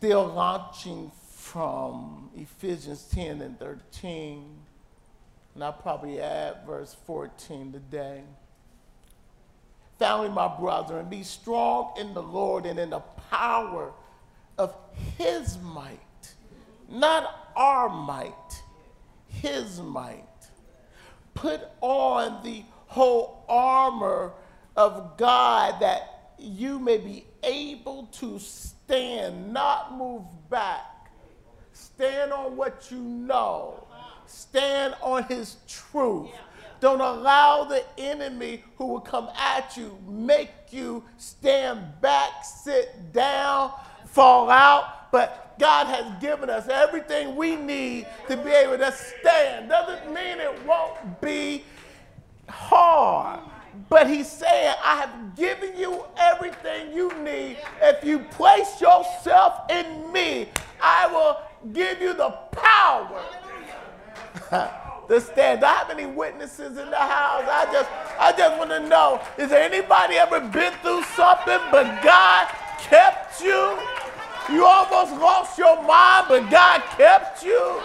still launching from Ephesians 10 and 13. And I'll probably add verse 14 today. Family, my brother, and be strong in the Lord and in the power of his might, not our might, his might. Put on the whole armor of God that you may be able to stand, not move back. Stand on what you know. Stand on his truth. Don't allow the enemy who will come at you make you stand back, sit down, fall out. But God has given us everything we need to be able to stand. Doesn't mean it won't be hard. But he's saying, I have given you everything you need. If you place yourself in me, I will give you the power to stand. Have any witnesses in the house? I just, I just want to know, is there anybody ever been through something, but God kept you? You almost lost your mind, but God kept you.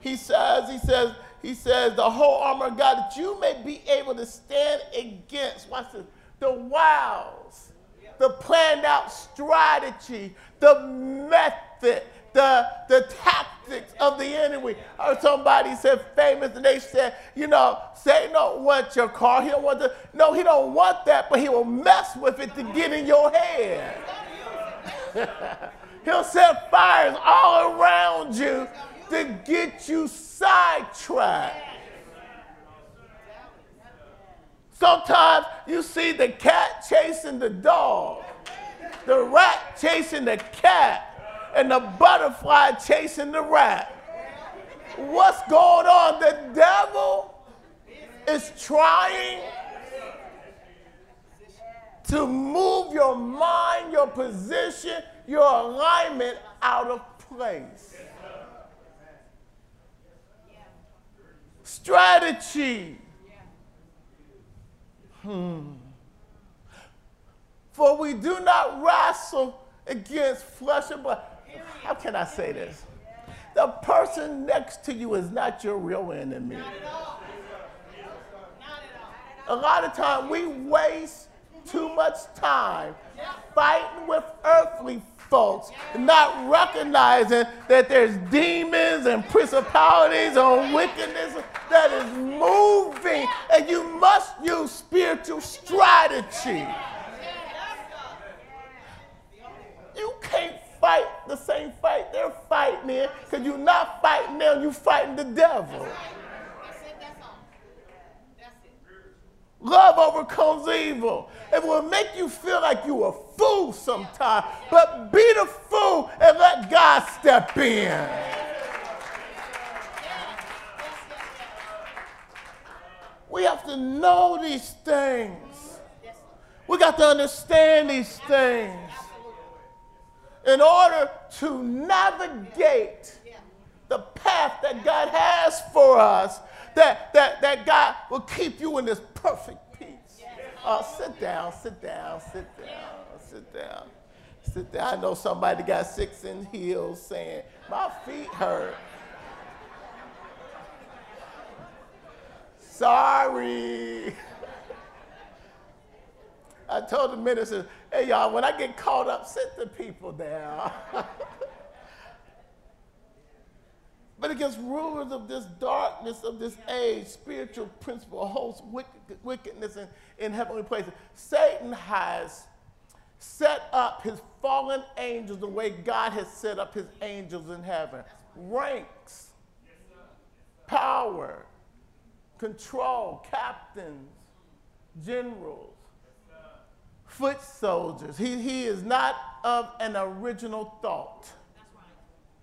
He says, he says, he says, the whole armor of God that you may be able to stand against, watch this, the wiles, the planned out strategy, the method, the, the tactics of the enemy. Or somebody said famous, and they said, you know, Satan don't want your car. He don't want the, no, he don't want that, but he will mess with it to get in your head. He'll set fires all around you to get you sidetracked. Sometimes you see the cat chasing the dog, the rat chasing the cat, and the butterfly chasing the rat. What's going on? The devil is trying to move your mind, your position, your alignment out of place. Strategy. Hmm. For we do not wrestle against flesh and blood. How can I say this? The person next to you is not your real enemy. A lot of time we waste too much time fighting with earthly folks, not recognizing that there's demons and principalities and wickedness that is moving, and you must use spiritual strategy. You can't fight the same fight they're fighting in because you're not fighting them, you're fighting the devil. Love overcomes evil. It will make you feel like you're a fool sometimes, but be the fool and let God step in. We have to know these things. We got to understand these things in order to navigate the path that God has for us, that, that, that God will keep you in this perfect peace. Oh, sit down, sit down, sit down, sit down, sit down. I know somebody got six in heels saying, My feet hurt. Sorry. I told the minister, hey, y'all, when I get caught up, sit the people down. but against rulers of this darkness of this age, spiritual principle, host wickedness in, in heavenly places, Satan has set up his fallen angels the way God has set up his angels in heaven ranks, power, control, captains, generals foot soldiers. He, he is not of an original thought.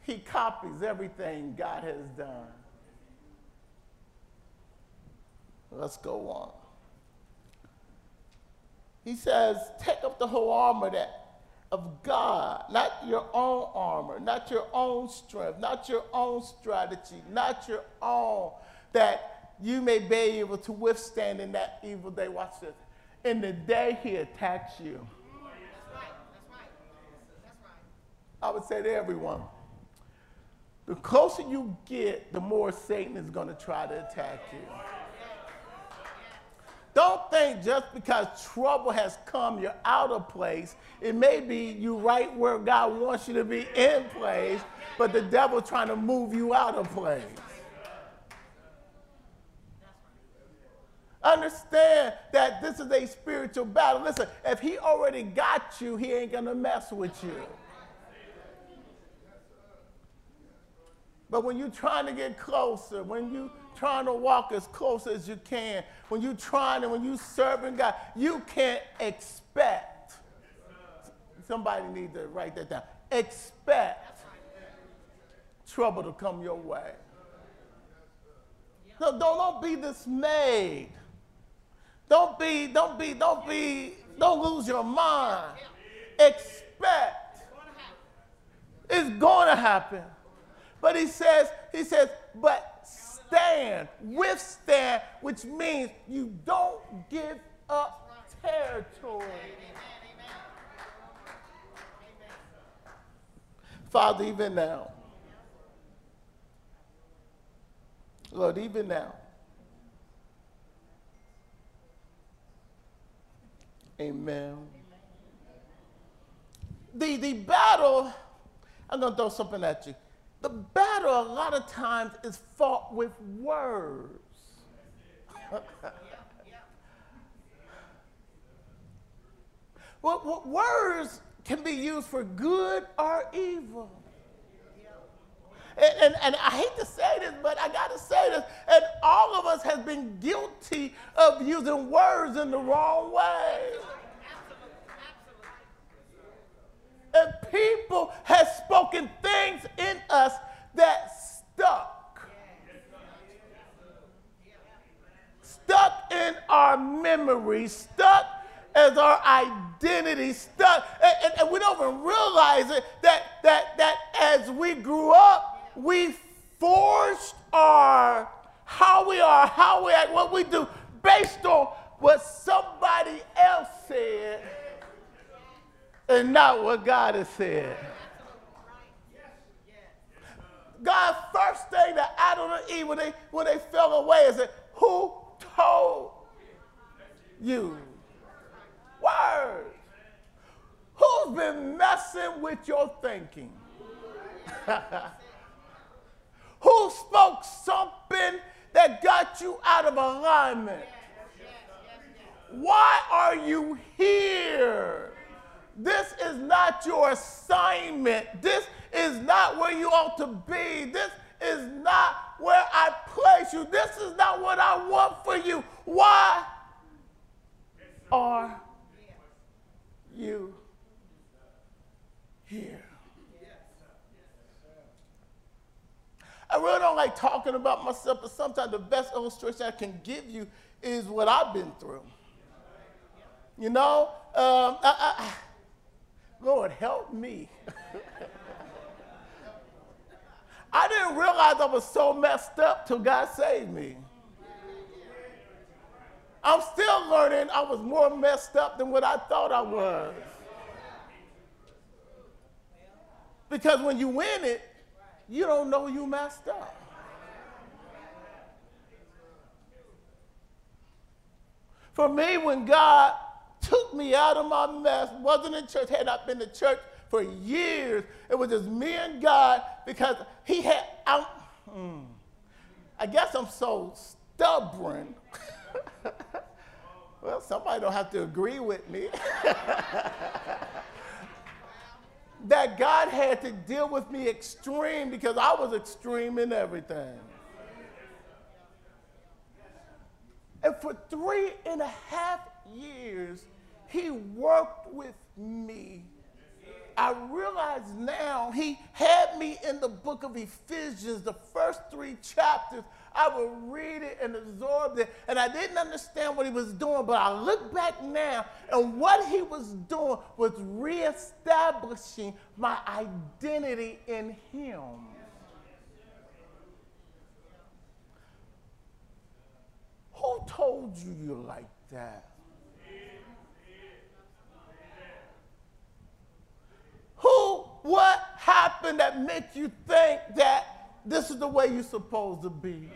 He copies everything God has done. Let's go on. He says, Take up the whole armor that of God, not your own armor, not your own strength, not your own strategy, not your own, that you may be able to withstand in that evil day. Watch this. In the day he attacks you. That's right. That's right. That's right. I would say to everyone, the closer you get, the more Satan is going to try to attack you. Don't think just because trouble has come, you're out of place. It may be you're right where God wants you to be in place, but the devil trying to move you out of place. Understand that this is a spiritual battle. Listen, if he already got you, he ain't gonna mess with you. But when you're trying to get closer, when you're trying to walk as close as you can, when you're trying and when you're serving God, you can't expect. Somebody needs to write that down. Expect trouble to come your way. No, don't, don't be dismayed. Don't be, don't be, don't be, don't lose your mind. Expect. It's going to happen. But he says, he says, but stand, withstand, which means you don't give up territory. Father, even now, Lord, even now, amen. The, the battle, I'm going to throw something at you the battle, a lot of times, is fought with words. well, words can be used for good or evil. And, and, and, I hate to say this, but I got to say this. And all of us has been guilty of using words in the wrong way. People have spoken things in us that stuck. Stuck in our memory, stuck as our identity, stuck. And, and, and we don't even realize it that, that, that as we grew up, we forced our how we are, how we act, what we do based on what somebody else said and not what God has said. God's first thing that Adam and Eve, when they, when they fell away, is that who told you? Words. Who's been messing with your thinking? Who spoke something that got you out of alignment? Why are you here? This is not your assignment. This is not where you ought to be. This is not where I place you. This is not what I want for you. Why are you here? I really don't like talking about myself, but sometimes the best illustration I can give you is what I've been through. You know, um, I, I Lord, help me. I didn't realize I was so messed up till God saved me. I'm still learning I was more messed up than what I thought I was. Because when you win it, you don't know you messed up. For me, when God took me out of my mess. Wasn't in church, had not been to church for years. It was just me and God because He had, I, mm, I guess I'm so stubborn. well, somebody don't have to agree with me. that God had to deal with me extreme because I was extreme in everything. And for three and a half years, he worked with me. I realize now he had me in the book of Ephesians, the first three chapters. I would read it and absorb it, and I didn't understand what he was doing, but I look back now, and what he was doing was reestablishing my identity in him. Who told you you're like that? Who, what happened that make you think that this is the way you're supposed to be?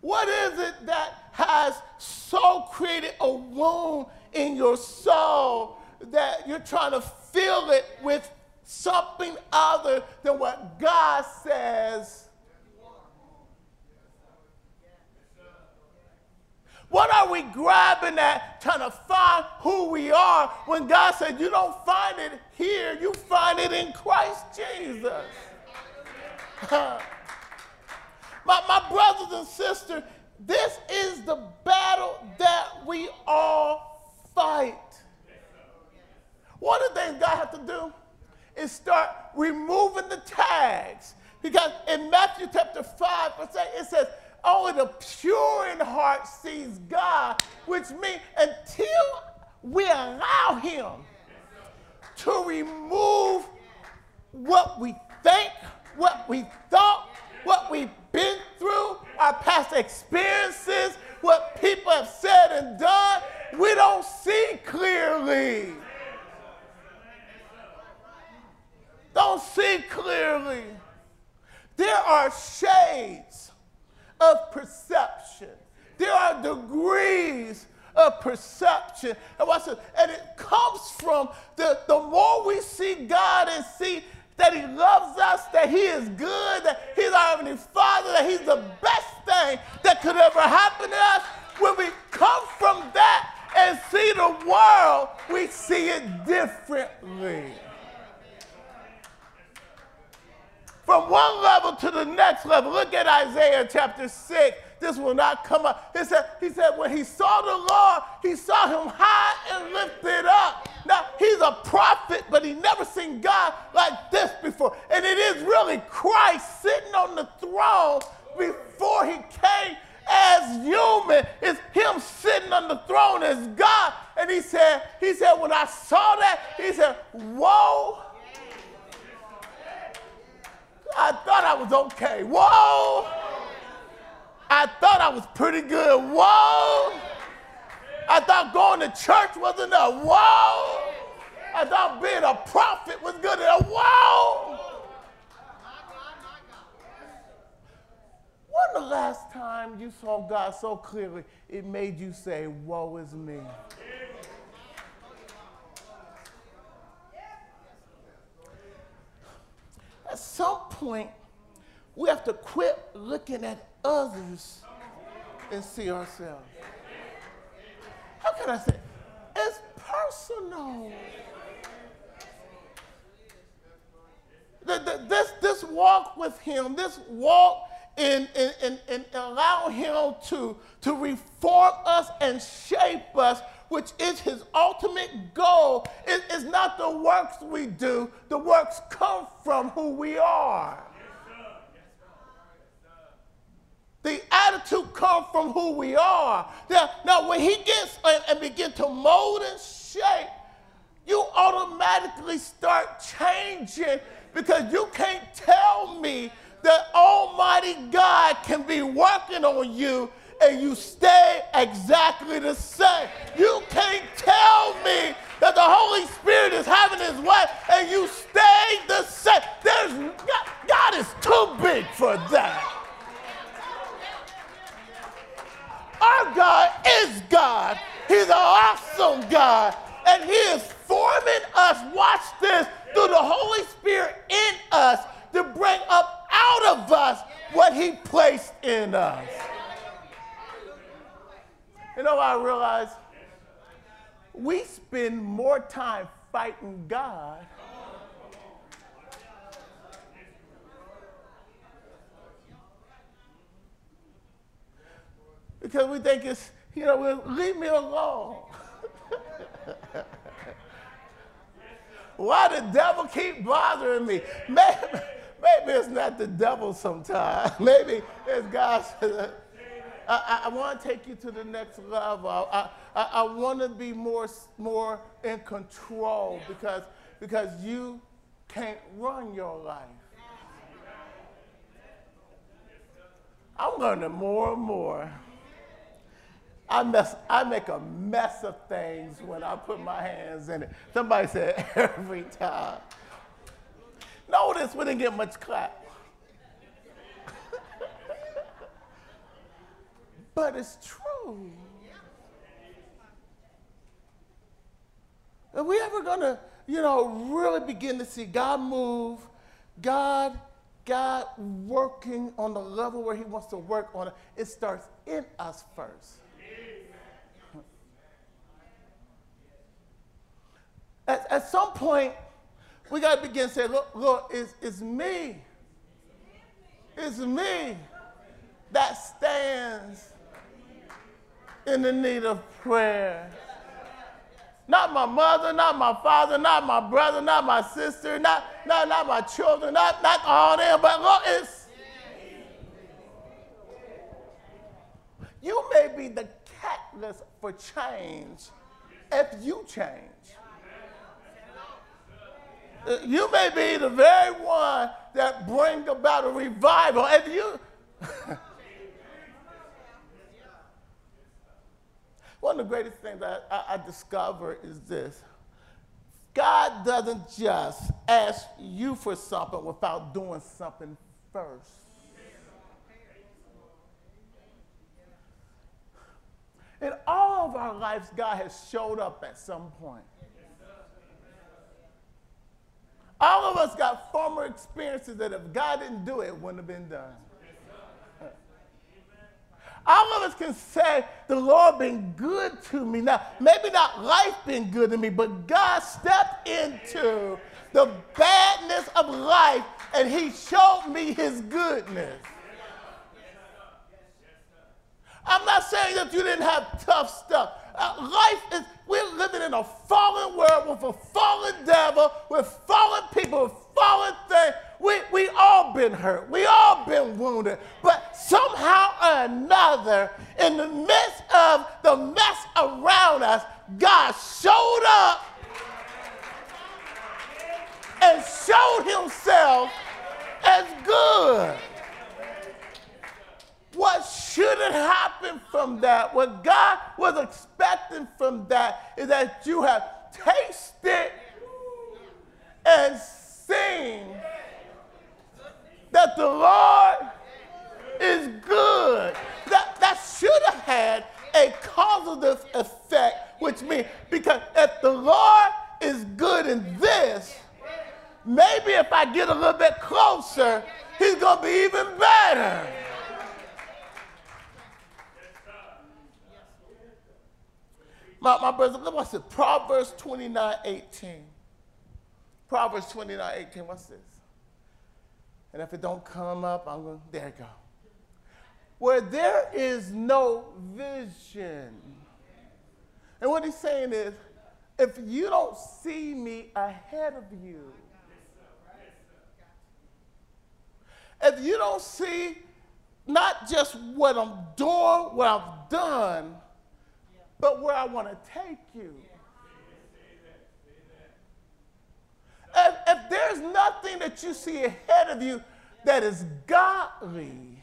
What is it that has so created a wound in your soul that you're trying to fill it with something other than what God says? What are we grabbing at, trying to find who we are when God said you don't find it here, you find it in Christ Jesus? My, my brothers and sisters, this is the battle that we all fight. One of the things God has to do is start removing the tags. Because in Matthew chapter 5, it says, only the pure in heart sees God, which means until we allow Him to remove what we think, what we thought, what we've been through, our past experiences, what people have said and done, we don't see clearly. Don't see clearly. There are shades of perception. There are degrees of perception. And watch this. And it comes from the, the more we see God and see that He loves us, that He is good, that He's our Heavenly Father, that He's the best thing that could ever happen to us. When we come from that and see the world, we see it differently. From one level to the next level. Look at Isaiah chapter 6 this will not come up. He said, he said, when he saw the Lord, he saw him high and lifted up. Now, he's a prophet, but he never seen God like this before. And it is really Christ sitting on the throne before he came as human. It's him sitting on the throne as God. And he said, he said, when I saw that, he said, whoa. I thought I was okay. Whoa. I thought I was pretty good. Whoa. I thought going to church was enough. Whoa. I thought being a prophet was good enough. Whoa. When the last time you saw God so clearly, it made you say, Woe is me? At some point, we have to quit looking at others and see ourselves. How can I say? It's personal. The, the, this, this walk with him, this walk in, in, in allow him to, to reform us and shape us, which is his ultimate goal, it is not the works we do. The works come from who we are. The attitude comes from who we are. Now, now when he gets and, and begin to mold and shape, you automatically start changing because you can't tell me that Almighty God can be working on you and you stay exactly the same. You can't tell me that the Holy Spirit is having his way and you stay the same. There's, God, God is too big for that. Our God is God. He's an awesome God. And He is forming us, watch this, through the Holy Spirit in us to bring up out of us what He placed in us. You know I realize? We spend more time fighting God because we think it's, you know, well, leave me alone. Why the devil keep bothering me? Maybe, maybe it's not the devil sometimes. Maybe it's God. I, I, want to take you to the next level. I, I, I want to be more, more in control because, because you can't run your life. I'm learning more and more. I mess, I make a mess of things when I put my hands in it. Somebody said every time. Notice we didn't get much clap. But it's true. Are we ever gonna, you know, really begin to see God move, God, God working on the level where He wants to work on it? It starts in us first. At, at some point, we got to begin to say, look, look, it's, it's me. It's me that stands in the need of prayer. Not my mother, not my father, not my brother, not my sister, not, not, not my children, not, not all them, but look, it's. You may be the catalyst for change if you change. You may be the very one that bring about a revival. If you One of the greatest things that I, I discover is this. God doesn't just ask you for something without doing something first. In all of our lives, God has showed up at some point. All of us got former experiences that if God didn't do it, it wouldn't have been done. All of us can say, the Lord been good to me. Now, maybe not life been good to me, but God stepped into the badness of life and he showed me his goodness. I'm not saying that you didn't have tough stuff. Uh, life is, we're living in a fallen world with a fallen devil, with fallen people, with fallen things. We, we all been hurt. We all been wounded. But somehow or another, in the midst of the mess around us, God showed up and showed himself as good. What should have happened from that, what God was expecting from that, is that you have tasted and seen that the Lord is good. That, that should have had a causative effect, which means because if the Lord is good in this, maybe if I get a little bit closer, he's going to be even better. My, my brothers, look what I said. Proverbs 29 18. Proverbs 29 18. What's this? And if it don't come up, I'm going, there you go. Where there is no vision. And what he's saying is, if you don't see me ahead of you, if you don't see not just what I'm doing, what I've done, but where I want to take you. If, if there's nothing that you see ahead of you that is godly,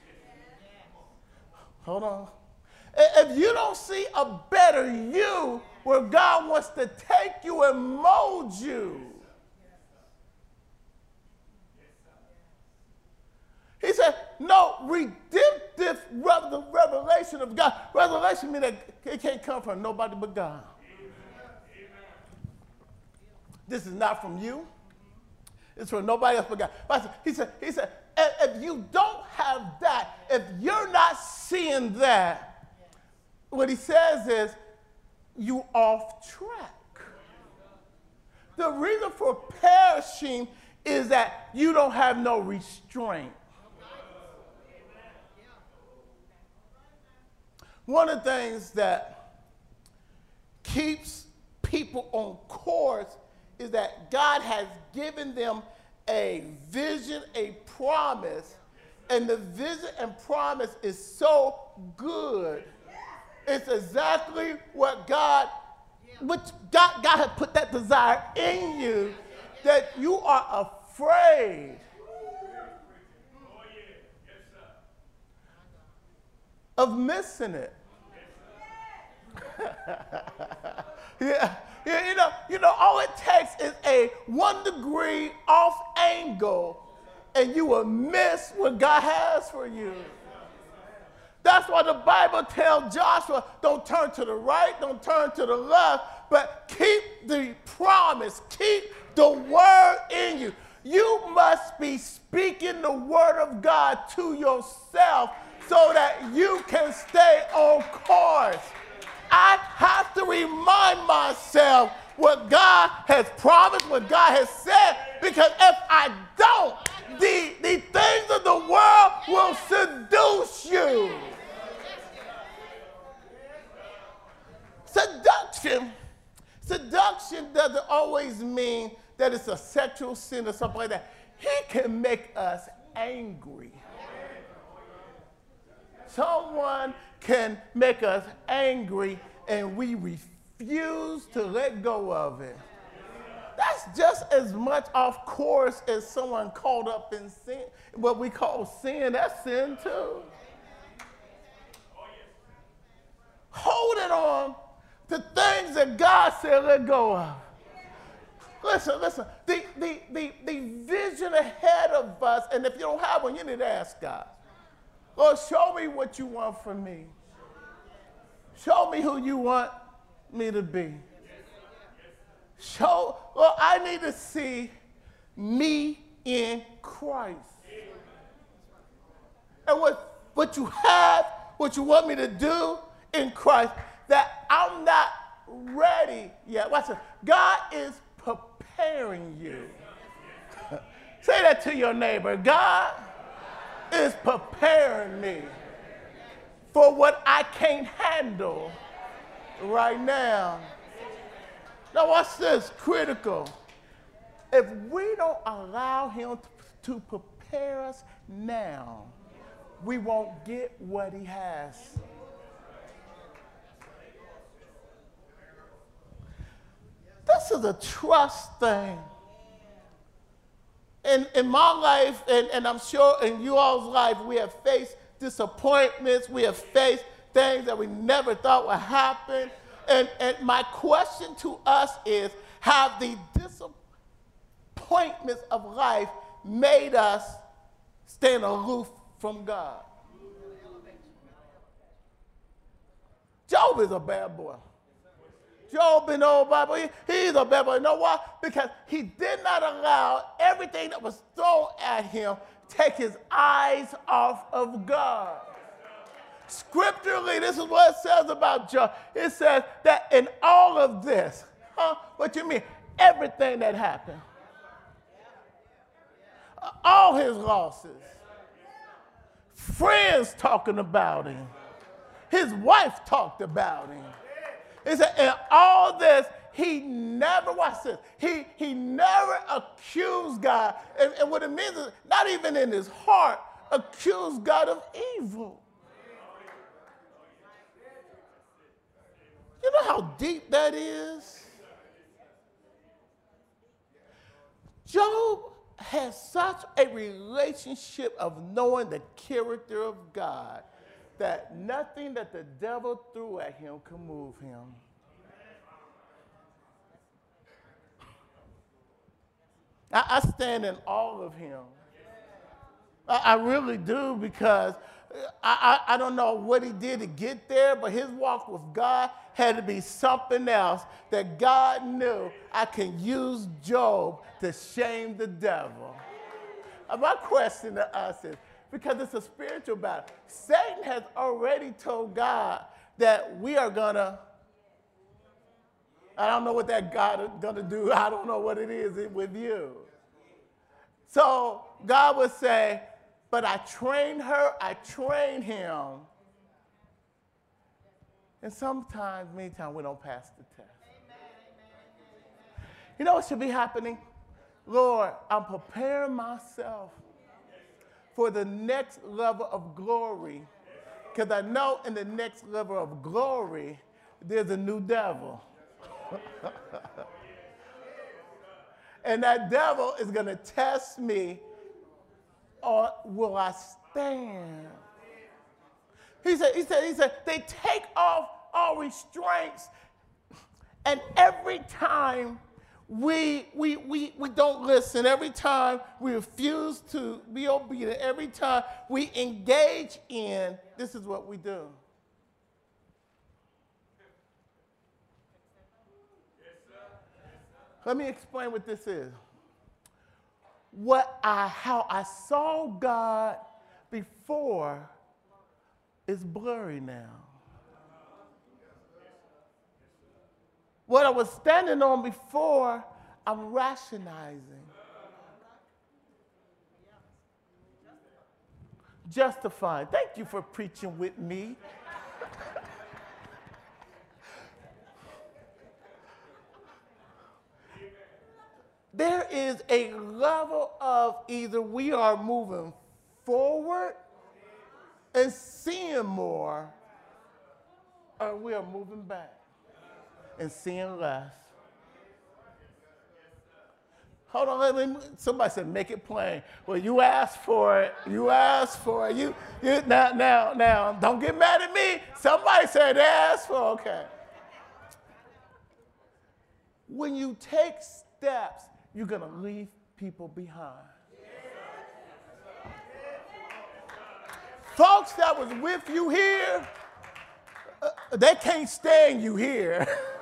hold on. If you don't see a better you where God wants to take you and mold you, He said, no, redemptive revelation of God. Revelation means that it can't come from nobody but God. This is not from you. It's for nobody else but God. But he said, he said, if you don't have that, if you're not seeing that, what he says is you off track. The reason for perishing is that you don't have no restraint. One of the things that keeps people on course is that God has given them a vision, a promise, and the vision and promise is so good. It's exactly what God, which God, God had put that desire in you that you are afraid. Of missing it. yeah, you know, you know, all it takes is a one degree off angle, and you will miss what God has for you. That's why the Bible tells Joshua, don't turn to the right, don't turn to the left, but keep the promise, keep the word in you. You must be speaking the word of God to yourself so that you can stay on course. I have to remind myself what God has promised, what God has said, because if I don't, the, the things of the world will seduce you. Seduction, seduction doesn't always mean that it's a sexual sin or something like that. He can make us angry. Someone can make us angry and we refuse to let go of it. That's just as much off course as someone caught up in sin, what we call sin. That's sin too. Hold it on to things that God said let go of. Listen, listen. The, the, the, the vision ahead of us, and if you don't have one, you need to ask God. Lord, show me what you want from me. Show me who you want me to be. Show, well, I need to see me in Christ. And what, what you have, what you want me to do in Christ, that I'm not ready yet. Watch it. God is preparing you. Say that to your neighbor. God is preparing me for what I can't handle right now. Now, watch this critical. If we don't allow Him to prepare us now, we won't get what He has. This is a trust thing. In, in my life, and, and I'm sure in you all's life, we have faced disappointments, we have faced things that we never thought would happen. And, and my question to us is Have the disappointments of life made us stand aloof from God? Job is a bad boy. Job in the old Bible, he, he's a bad boy. You know why? Because he did not allow everything that was thrown at him take his eyes off of God. Scripturally, this is what it says about Job. It says that in all of this, huh? What you mean? Everything that happened, all his losses, friends talking about him, his wife talked about him. He said, in all this, he never, watch this, he, he never accused God. And, and what it means is, not even in his heart, accused God of evil. You know how deep that is? Job has such a relationship of knowing the character of God that nothing that the devil threw at him could move him. I, I stand in awe of him. I, I really do because I, I, I don't know what he did to get there, but his walk with God had to be something else that God knew I can use Job to shame the devil. Uh, my question to us is because it's a spiritual battle. Satan has already told God that we are gonna. I don't know what that God is gonna do. I don't know what it is with you. So God would say, but I trained her, I trained him. And sometimes, many times, we don't pass the test. You know what should be happening? Lord, I'm preparing myself for the next level of glory. Because I know in the next level of glory, there's a new devil. and that devil is going to test me or will I stand? He said, he said, he said, they take off all restraints. And every time we, we, we, we don't listen, every time we refuse to be obedient, every time we engage in, this is what we do. Let me explain what this is. What I, how I saw God before is blurry now. What I was standing on before, I'm rationalizing. Justifying. Thank you for preaching with me. there is a level of either we are moving forward and seeing more, or we are moving back and seeing less. Hold on, me, somebody said make it plain. Well, you asked for it. You asked for it. You, you now, now, now, don't get mad at me. Somebody said asked for okay. When you take steps, you're to leave people behind. Folks that was with you here, uh, they can't stand you here.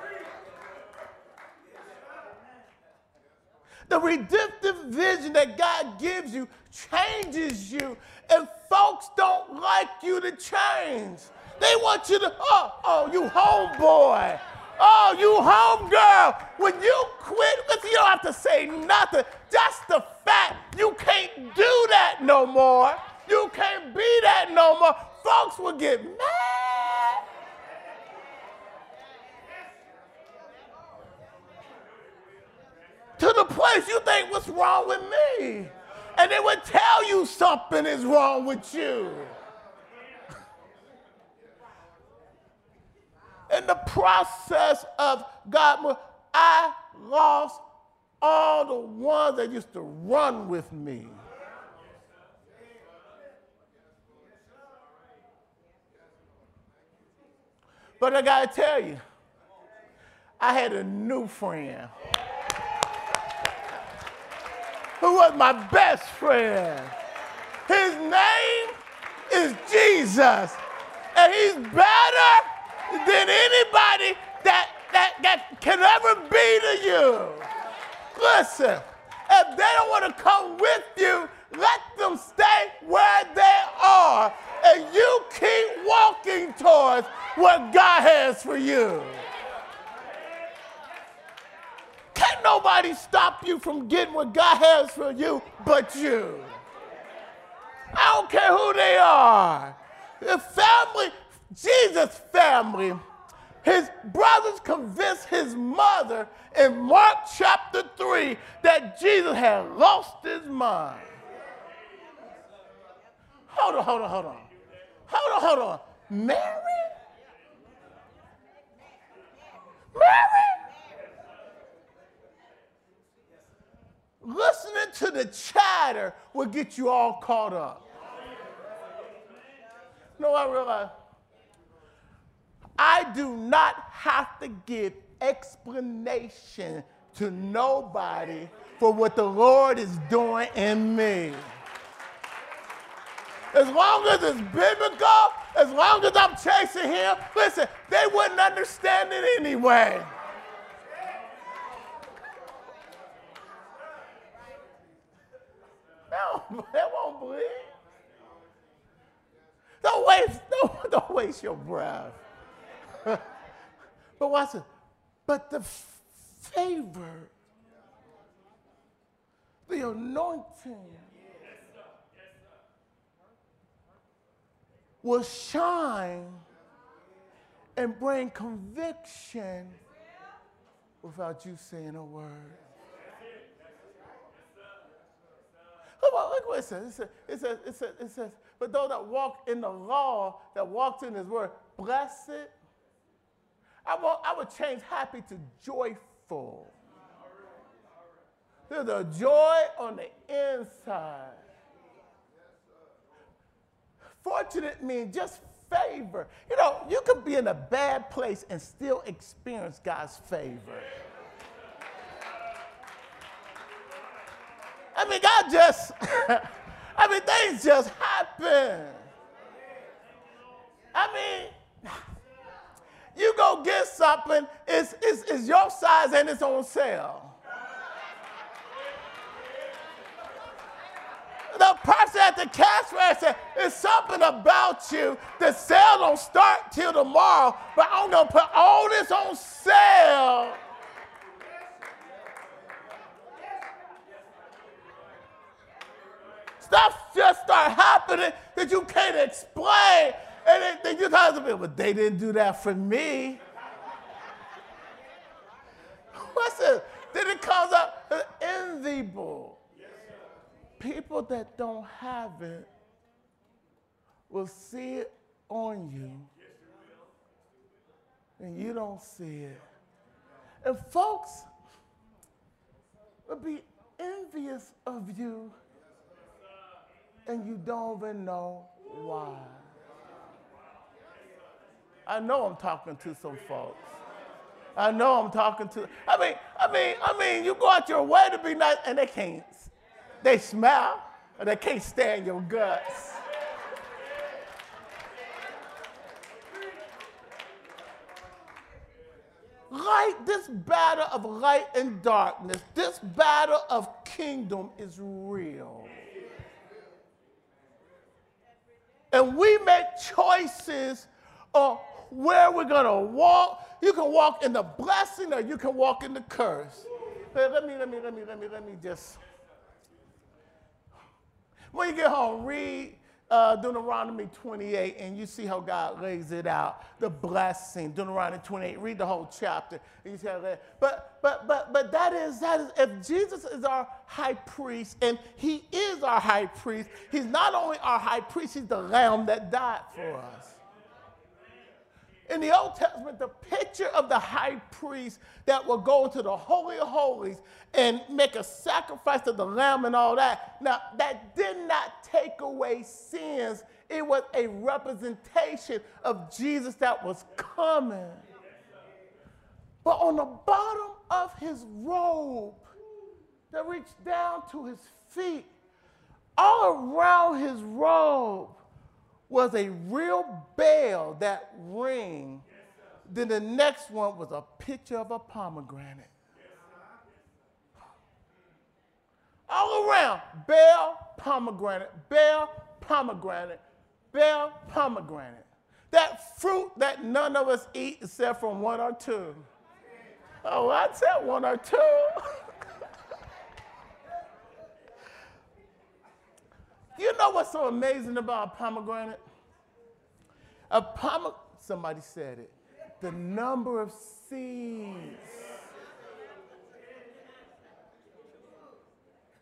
the redemptive vision that God gives you changes you, and folks don't like you to change. They want you to, oh, oh, you homeboy. Oh, you home girl. When you quit, listen, you don't have to say nothing. Just the fact you can't do that no more. You can't be that no more. Folks will get mad. To you think, what's wrong with me? And they would tell you something is wrong with you. in the process of God, I lost all the ones that used to run with me. But I gotta tell you, I had a new friend who was my best friend. His name is Jesus, and he's better than anybody that, that, that can ever be to you. Listen, if they don't want to come with you, let them stay where they are. And you keep walking towards what God has for you. Can't nobody stop you from getting what God has for you but you. I don't care who they are. The family, Jesus' family, his brothers convinced his mother in Mark chapter 3 that Jesus had lost his mind. Hold on, hold on, hold on. Hold on, hold on. Mary? Mary? Listening to the chatter will get you all caught up. No, I realize I do not have to give explanation to nobody for what the Lord is doing in me. As long as it's biblical, as long as I'm chasing Him, listen, they wouldn't understand it anyway. They won't believe. Don't waste, don't, don't waste your breath. but watch it. But the favor, the anointing will shine and bring conviction without you saying a word. Look, look what it says. It says, it says, it says, but those that walk in the law, that walks in his word, blessed I, want, I would change happy to joyful. There's a joy on the inside. Fortunate means just favor. You know, you could be in a bad place and still experience God's favor. I mean, God just, I mean, things just happen. I mean, you go get something, it's, it's, it's your size and it's on sale. The person at the cash register, it's something about you. The sale don't start till tomorrow, but I'm gonna put all this on sale. Stuff just start happening that you can't explain. And then you talk to people, but they didn't do that for me. What's this? Then it comes up enviable. People that don't have it will see it on you, and you don't see it. And folks will be envious of you and you don't even know why. I know I'm talking to some folks. I know I'm talking to. I mean, I mean, I mean, you go out your way to be nice, and they can't. They smile, and they can't stand your guts. Light, this battle of light and darkness, this battle of kingdom is real. And we make choices of where we're going to walk. You can walk in the blessing or you can walk in the curse. Hey, let me, let me, let me, let me, let me just. When you get home, read uh, Deuteronomy 28 and you see how God lays it out. The blessing, Deuteronomy 28. Read the whole chapter. And you see how that, but but but but that is that is if Jesus is our high priest and he is our high priest, he's not only our high priest, he's the lamb that died for us. In the Old Testament, the picture of the high priest that will go into the Holy of Holies and make a sacrifice to the lamb and all that. Now, that did not take away sins, it was a representation of Jesus that was coming. But on the bottom of his robe that reached down to his feet, all around his robe, was a real bell, that ring. Then the next one was a picture of a pomegranate. All around, bell, pomegranate, bell, pomegranate, bell, pomegranate. That fruit that none of us eat except from one or two. Oh, I said one or two. You know what's so amazing about a pomegranate? A pomegranate, somebody said it, the number of seeds.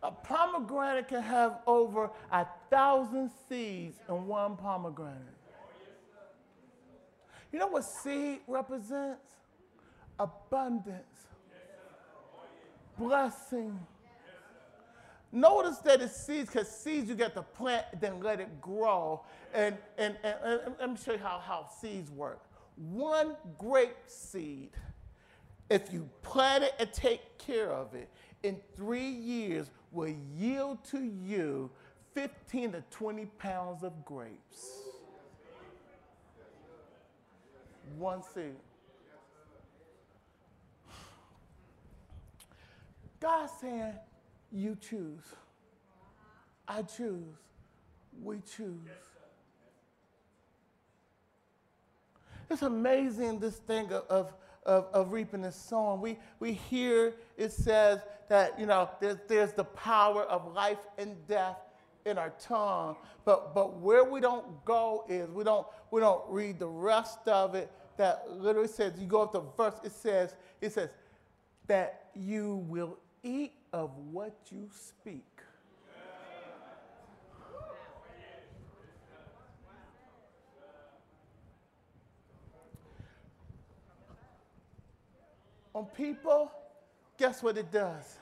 A pomegranate can have over a thousand seeds in one pomegranate. You know what seed represents? Abundance, blessing Notice that it's seeds, because seeds you get to plant, then let it grow. And, and, and, and let me show you how, how seeds work. One grape seed, if you plant it and take care of it, in three years will yield to you 15 to 20 pounds of grapes. One seed. God saying, you choose. I choose. We choose. It's amazing this thing of, of, of, of, reaping and sowing. We, we hear it says that, you know, there's, there's the power of life and death in our tongue. But, but where we don't go is we don't, we don't read the rest of it that literally says, you go up to verse, it says, it says that you will eat of what you speak. On people, guess what it does?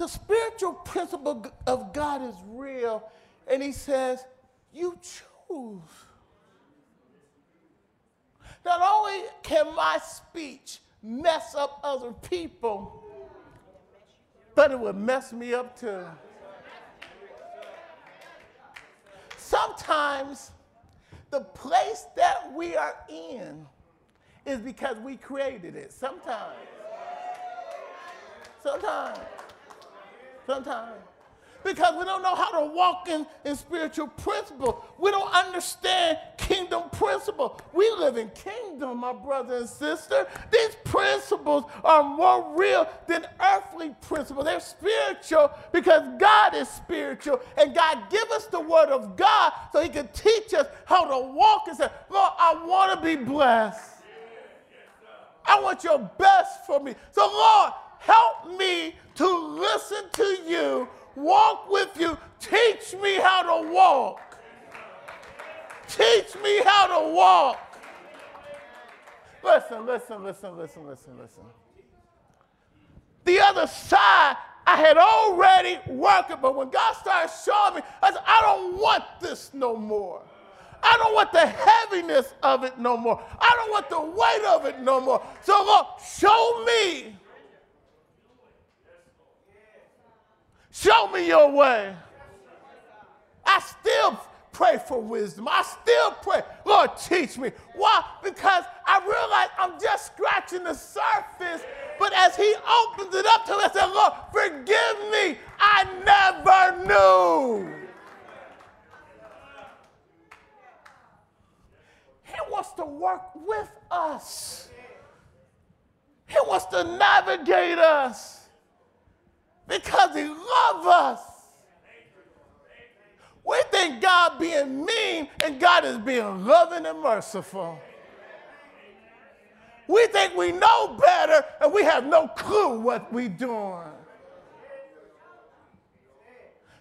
the spiritual principle of God is real. And he says, You choose. Not only can my speech mess up other people, but it would mess me up too. Sometimes the place that we are in is because we created it. Sometimes. Sometimes. Sometimes because we don't know how to walk in, in spiritual principle. We don't understand kingdom principle. We live in kingdom, my brother and sister. These principles are more real than earthly principles. They're spiritual because God is spiritual, and God give us the word of God so He can teach us how to walk and say, Lord, I want to be blessed. I want your best for me. So, Lord, help me to listen to you walk with you. Teach me how to walk. Teach me how to walk. Listen, listen, listen, listen, listen, listen. The other side, I had already worked it, but when God started showing me, I said, I don't want this no more. I don't want the heaviness of it no more. I don't want the weight of it no more. So, Lord, show me Show me your way. I still pray for wisdom. I still pray, Lord, teach me. Why? Because I realize I'm just scratching the surface. But as He opens it up to me, I said, Lord, forgive me. I never knew. He wants to work with us. He wants to navigate us because he loves us. We think God being mean and God is being loving and merciful. We think we know better and we have no clue what we're doing.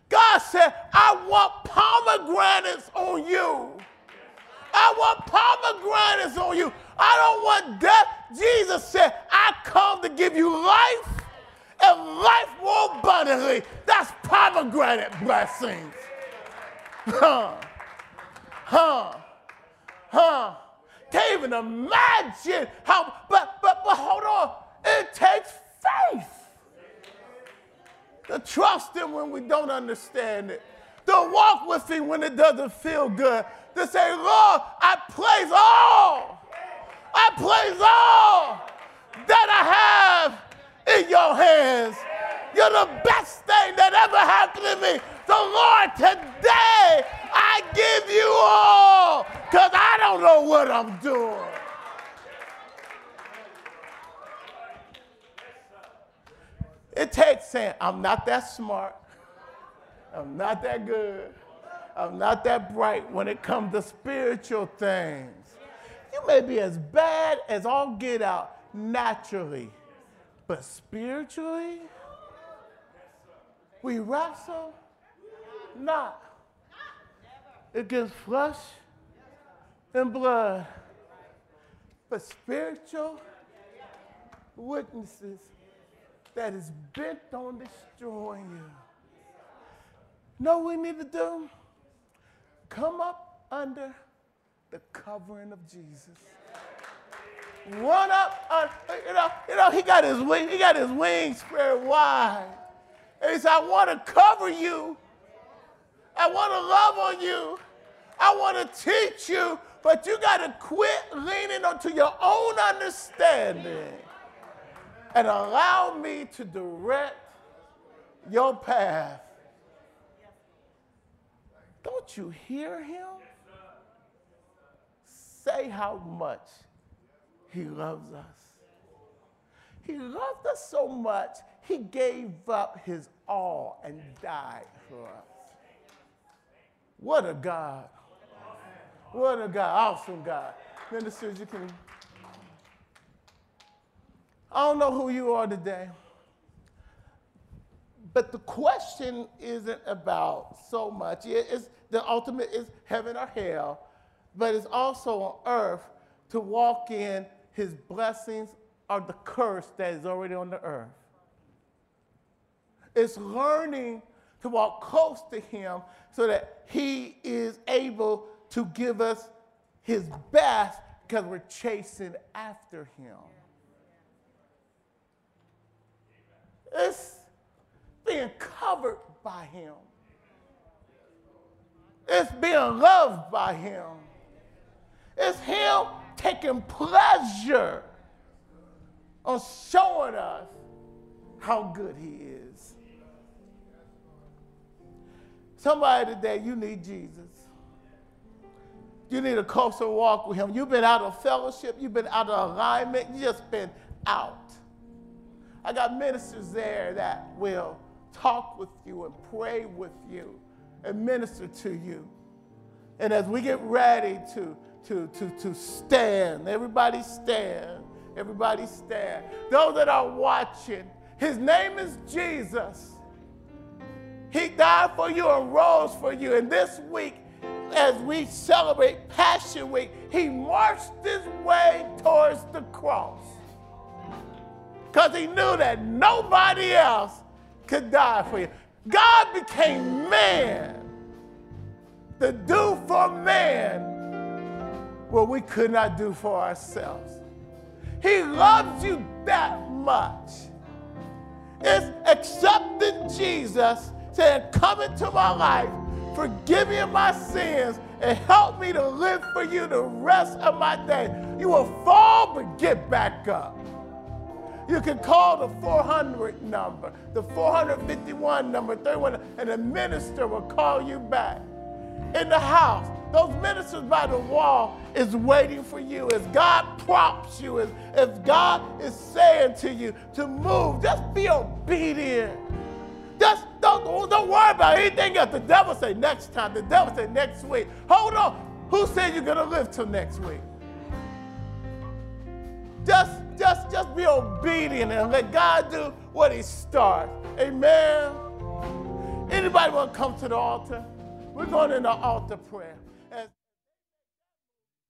God said, I want pomegranates on you. I want pomegranates on you. I don't want death. Jesus said, I come to give you life and life more abundantly. That's pomegranate blessings. Huh. Huh. Huh. Can't even imagine how, but, but, but hold on. It takes faith to trust Him when we don't understand it, to walk with Him when it doesn't feel good, to say, Lord, I place all, I place all that I have in your hands. You're the best thing that ever happened to me. So, Lord, today I give you all because I don't know what I'm doing. It takes saying, I'm not that smart. I'm not that good. I'm not that bright when it comes to spiritual things. You may be as bad as all get out naturally. But spiritually, we wrestle not against flesh and blood, but spiritual witnesses that is bent on destroying you. Know what we need to do? Come up under the covering of Jesus run up, uh, you know, you know, he got his wing, he got his wings spread wide. And he said, I want to cover you. I want to love on you. I want to teach you, but you got to quit leaning onto your own understanding and allow me to direct your path. Don't you hear him? Say how much he loves us. He loved us so much, he gave up his all and died for us. What a God. What a God. Awesome God. Ministers, you can. I don't know who you are today. But the question isn't about so much. It's, the ultimate is heaven or hell, but it's also on earth to walk in his blessings are the curse that is already on the earth. It's learning to walk close to Him so that He is able to give us His best because we're chasing after Him. It's being covered by Him. It's being loved by Him. It's Him taking pleasure on showing us how good He is. Somebody today, you need Jesus. You need a closer walk with Him. You've been out of fellowship, you've been out of alignment, you just been out. I got ministers there that will talk with you and pray with you and minister to you. And as we get ready to, to, to, to stand, everybody stand, everybody stand. Those that are watching, his name is Jesus. He died for you and rose for you. And this week, as we celebrate Passion Week, he marched his way towards the cross. Because he knew that nobody else could die for you. God became man to do for man what we could not do for ourselves. He loves you that much. It's accepting Jesus, saying, Come into my life, forgive me my sins, and help me to live for you the rest of my day. You will fall, but get back up. You can call the 400 number, the 451 number, 31, and the minister will call you back. In the house, those ministers by the wall is waiting for you as God prompts you, as, as God is saying to you to move. Just be obedient. Just don't, don't worry about anything else. The devil say next time. The devil say next week. Hold on. Who said you're to live till next week? Just, just, just be obedient and let God do what he starts. Amen. Anybody want to come to the altar? We're going in the altar prayer.